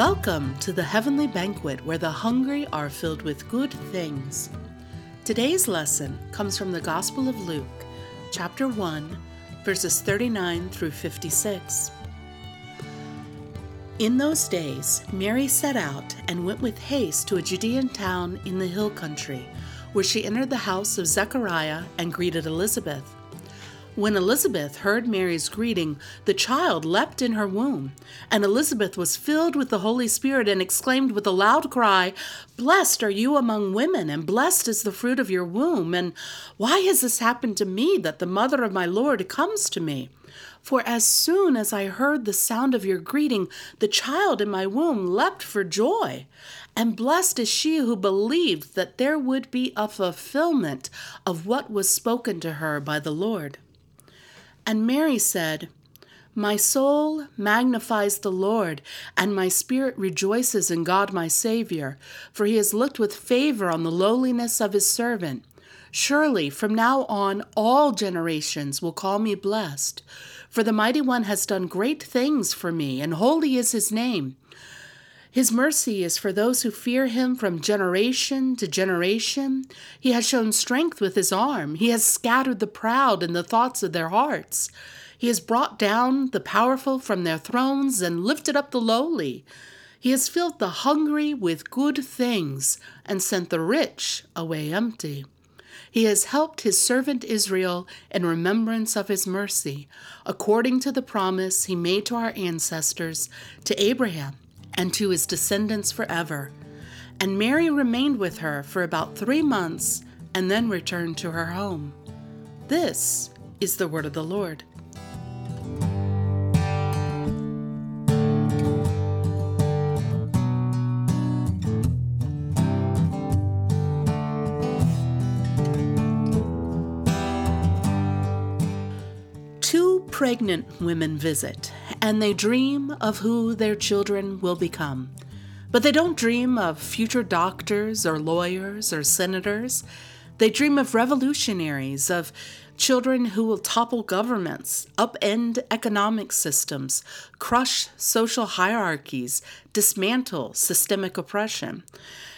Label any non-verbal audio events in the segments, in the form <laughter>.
Welcome to the heavenly banquet where the hungry are filled with good things. Today's lesson comes from the Gospel of Luke, chapter 1, verses 39 through 56. In those days, Mary set out and went with haste to a Judean town in the hill country, where she entered the house of Zechariah and greeted Elizabeth. When Elizabeth heard Mary's greeting, the child leapt in her womb, and Elizabeth was filled with the Holy Spirit and exclaimed with a loud cry, Blessed are you among women, and blessed is the fruit of your womb. And why has this happened to me that the mother of my Lord comes to me? For as soon as I heard the sound of your greeting, the child in my womb leapt for joy. And blessed is she who believed that there would be a fulfillment of what was spoken to her by the Lord. And Mary said, My soul magnifies the Lord, and my spirit rejoices in God my Savior, for he has looked with favor on the lowliness of his servant. Surely from now on all generations will call me blessed. For the Mighty One has done great things for me, and holy is his name. His mercy is for those who fear him from generation to generation. He has shown strength with his arm. He has scattered the proud in the thoughts of their hearts. He has brought down the powerful from their thrones and lifted up the lowly. He has filled the hungry with good things and sent the rich away empty. He has helped his servant Israel in remembrance of his mercy, according to the promise he made to our ancestors, to Abraham and to his descendants forever. And Mary remained with her for about three months and then returned to her home. This is the word of the Lord. Two pregnant women visit, and they dream of who their children will become. But they don't dream of future doctors or lawyers or senators. They dream of revolutionaries, of children who will topple governments, upend economic systems, crush social hierarchies, dismantle systemic oppression.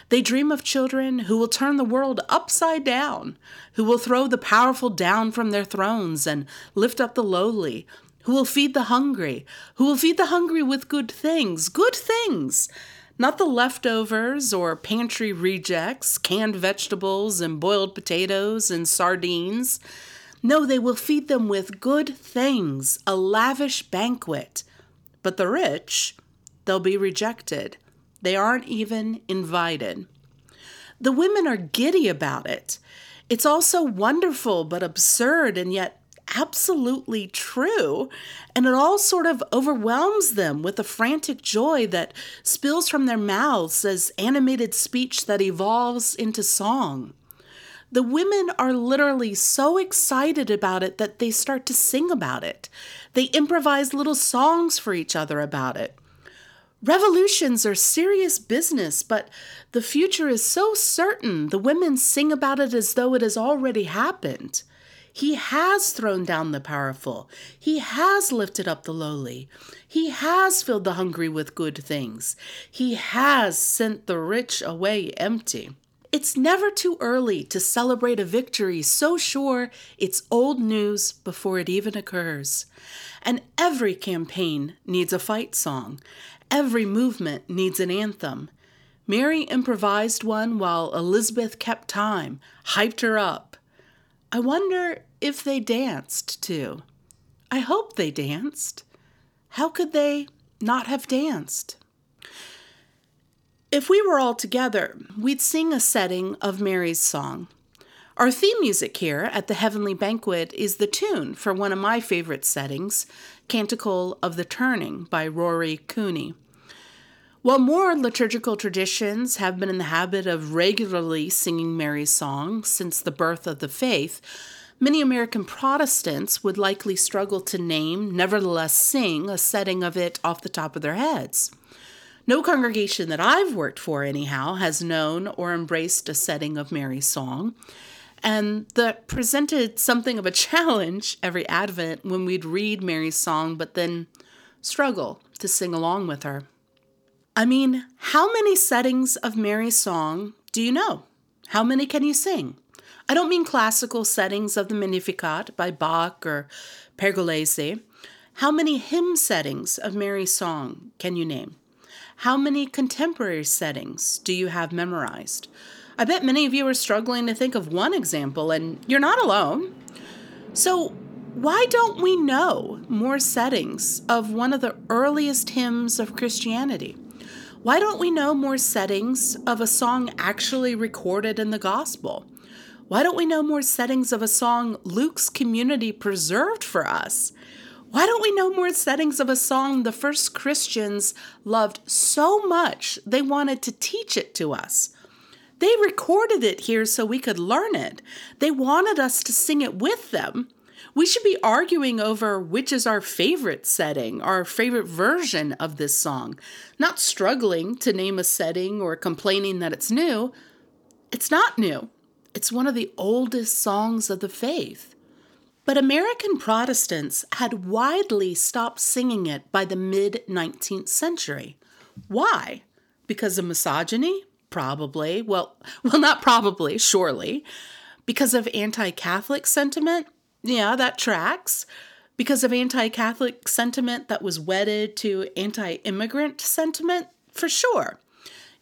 They dream of children who will turn the world upside down, who will throw the powerful down from their thrones and lift up the lowly, who will feed the hungry, who will feed the hungry with good things, good things, not the leftovers or pantry rejects, canned vegetables and boiled potatoes and sardines. No, they will feed them with good things, a lavish banquet. But the rich, they'll be rejected. They aren't even invited. The women are giddy about it. It's all so wonderful but absurd and yet absolutely true. And it all sort of overwhelms them with a frantic joy that spills from their mouths as animated speech that evolves into song. The women are literally so excited about it that they start to sing about it. They improvise little songs for each other about it. Revolutions are serious business, but the future is so certain. The women sing about it as though it has already happened. He has thrown down the powerful. He has lifted up the lowly. He has filled the hungry with good things. He has sent the rich away empty. It's never too early to celebrate a victory so sure it's old news before it even occurs. And every campaign needs a fight song. Every movement needs an anthem. Mary improvised one while Elizabeth kept time, hyped her up. I wonder if they danced too. I hope they danced. How could they not have danced? If we were all together, we'd sing a setting of Mary's song. Our theme music here at the Heavenly Banquet is the tune for one of my favorite settings, Canticle of the Turning by Rory Cooney. While more liturgical traditions have been in the habit of regularly singing Mary's song since the birth of the faith, many American Protestants would likely struggle to name, nevertheless sing, a setting of it off the top of their heads. No congregation that I've worked for, anyhow, has known or embraced a setting of Mary's song. And that presented something of a challenge every Advent when we'd read Mary's song, but then struggle to sing along with her. I mean, how many settings of Mary's song do you know? How many can you sing? I don't mean classical settings of the Magnificat by Bach or Pergolesi. How many hymn settings of Mary's song can you name? How many contemporary settings do you have memorized? I bet many of you are struggling to think of one example, and you're not alone. So, why don't we know more settings of one of the earliest hymns of Christianity? Why don't we know more settings of a song actually recorded in the gospel? Why don't we know more settings of a song Luke's community preserved for us? Why don't we know more settings of a song the first Christians loved so much they wanted to teach it to us? They recorded it here so we could learn it. They wanted us to sing it with them. We should be arguing over which is our favorite setting, our favorite version of this song, not struggling to name a setting or complaining that it's new. It's not new, it's one of the oldest songs of the faith. But American Protestants had widely stopped singing it by the mid 19th century. Why? Because of misogyny? Probably. Well, <laughs> well not probably, surely. Because of anti-Catholic sentiment? Yeah, that tracks. Because of anti-Catholic sentiment that was wedded to anti-immigrant sentiment? For sure.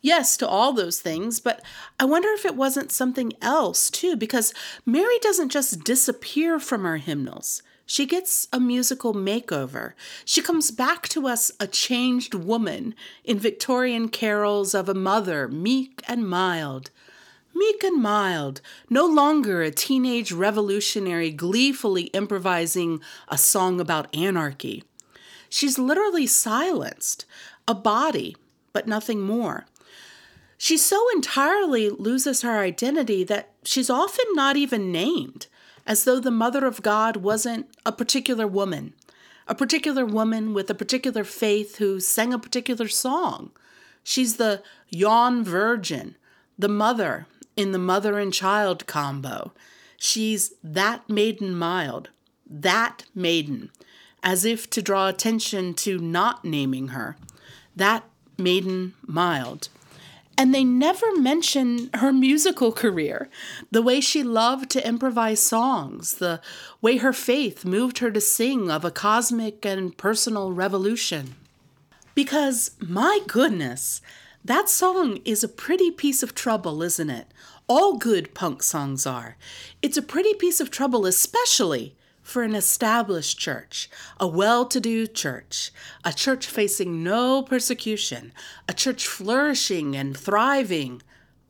Yes, to all those things, but I wonder if it wasn't something else too, because Mary doesn't just disappear from our hymnals. She gets a musical makeover. She comes back to us a changed woman in Victorian carols of a mother, meek and mild. Meek and mild, no longer a teenage revolutionary gleefully improvising a song about anarchy. She's literally silenced, a body, but nothing more. She so entirely loses her identity that she's often not even named as though the Mother of God wasn't a particular woman, a particular woman with a particular faith who sang a particular song. She's the yon virgin, the mother in the mother and child combo. She's that maiden mild, that maiden, as if to draw attention to not naming her, that maiden mild. And they never mention her musical career, the way she loved to improvise songs, the way her faith moved her to sing of a cosmic and personal revolution. Because, my goodness, that song is a pretty piece of trouble, isn't it? All good punk songs are. It's a pretty piece of trouble, especially for an established church, a well to do church, a church facing no persecution, a church flourishing and thriving,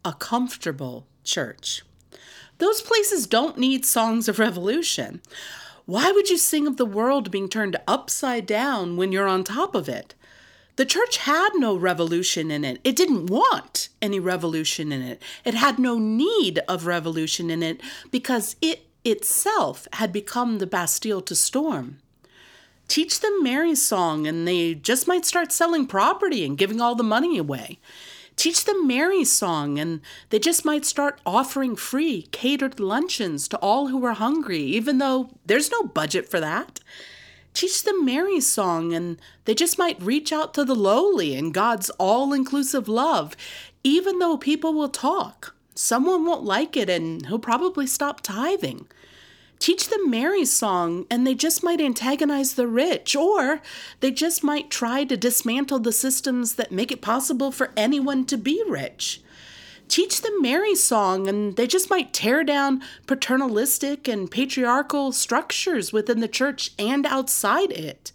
a comfortable church. Those places don't need songs of revolution. Why would you sing of the world being turned upside down when you're on top of it? The church had no revolution in it. It didn't want any revolution in it. It had no need of revolution in it because it itself had become the Bastille to storm. Teach them Mary's song, and they just might start selling property and giving all the money away. Teach them Mary's song, and they just might start offering free catered luncheons to all who are hungry, even though there's no budget for that. Teach them Mary's song, and they just might reach out to the lowly in God's all inclusive love, even though people will talk someone won't like it and he'll probably stop tithing. Teach them Mary's song, and they just might antagonize the rich, or they just might try to dismantle the systems that make it possible for anyone to be rich. Teach them Mary's song, and they just might tear down paternalistic and patriarchal structures within the church and outside it.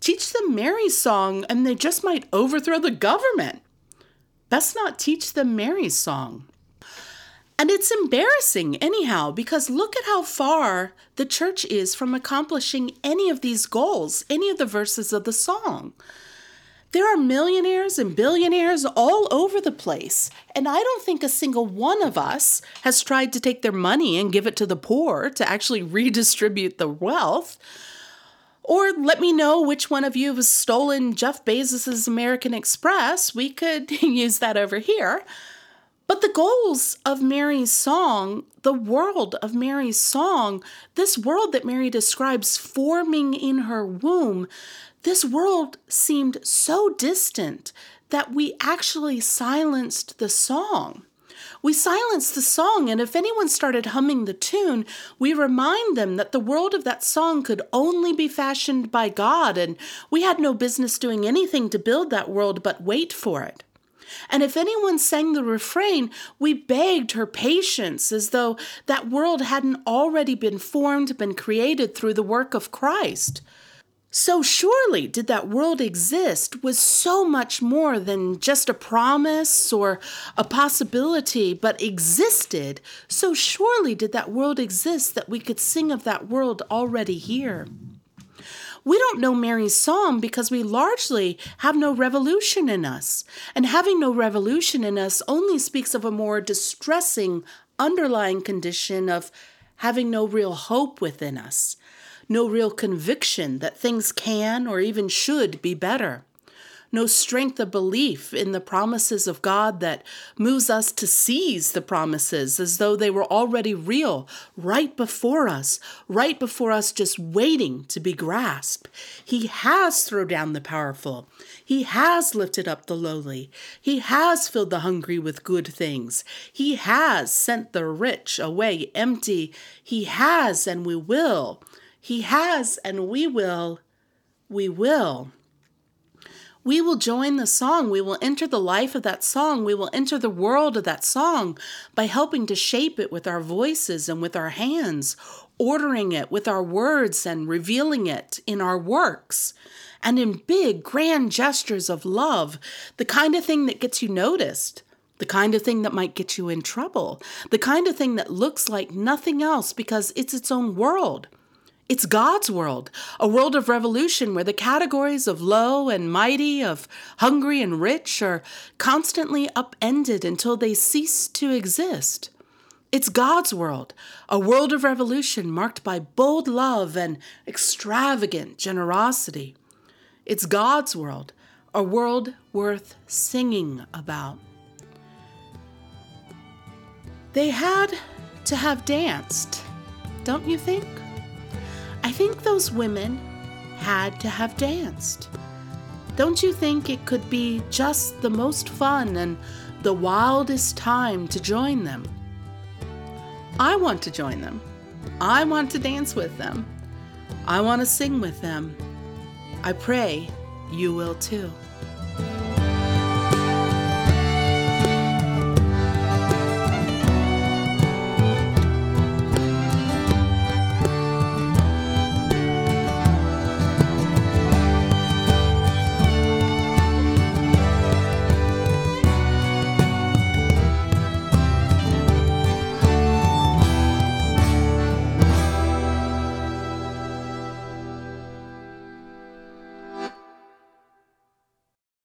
Teach them Mary's song, and they just might overthrow the government. Best not teach them Mary's song. And it's embarrassing, anyhow, because look at how far the church is from accomplishing any of these goals, any of the verses of the song. There are millionaires and billionaires all over the place, and I don't think a single one of us has tried to take their money and give it to the poor to actually <laughs> redistribute the wealth. Or let me know which one of you has stolen Jeff Bezos' American Express. We could <laughs> use that over here. But the goals of Mary's song, the world of Mary's song, this world that Mary describes forming in her womb, this world seemed so distant that we actually silenced the song. We silenced the song, and if anyone started humming the tune, we remind them that the world of that song could only be fashioned by God, and we had no business doing anything to build that world but wait for it. And if anyone sang the refrain, we begged her patience as though that world hadn't already been formed, been created through the work of Christ. So surely did that world exist was so much more than just a promise or a possibility, but existed. So surely did that world exist that we could sing of that world already here. We don't know Mary's psalm because we largely have no revolution in us. And having no revolution in us only speaks of a more distressing underlying condition of having no real hope within us no real conviction that things can or even should be better, no strength of belief in the promises of God that moves us to seize the promises as though they were already real, right before us, right before us, just waiting to be grasped. He has thrown down the powerful, He has lifted up the lowly, He has filled the hungry with good things, He has sent the rich away empty, He has and we will. He has, and we will. We will. We will join the song. We will enter the life of that song. We will enter the world of that song by helping to shape it with our voices and with our hands, ordering it with our words and revealing it in our works and in big, grand gestures of love, the kind of thing that gets you noticed, the kind of thing that might get you in trouble, the kind of thing that looks like nothing else because it's its own world. It's God's world, a world of revolution where the categories of low and mighty, of hungry and rich, are constantly upended until they cease to exist. It's God's world, a world of revolution marked by bold love and extravagant generosity. It's God's world, a world worth singing about. They had to have danced, don't you think? I think those women had to have danced. Don't you think it could be just the most fun and the wildest time to join them? I want to join them. I want to dance with them. I want to sing with them. I pray you will too.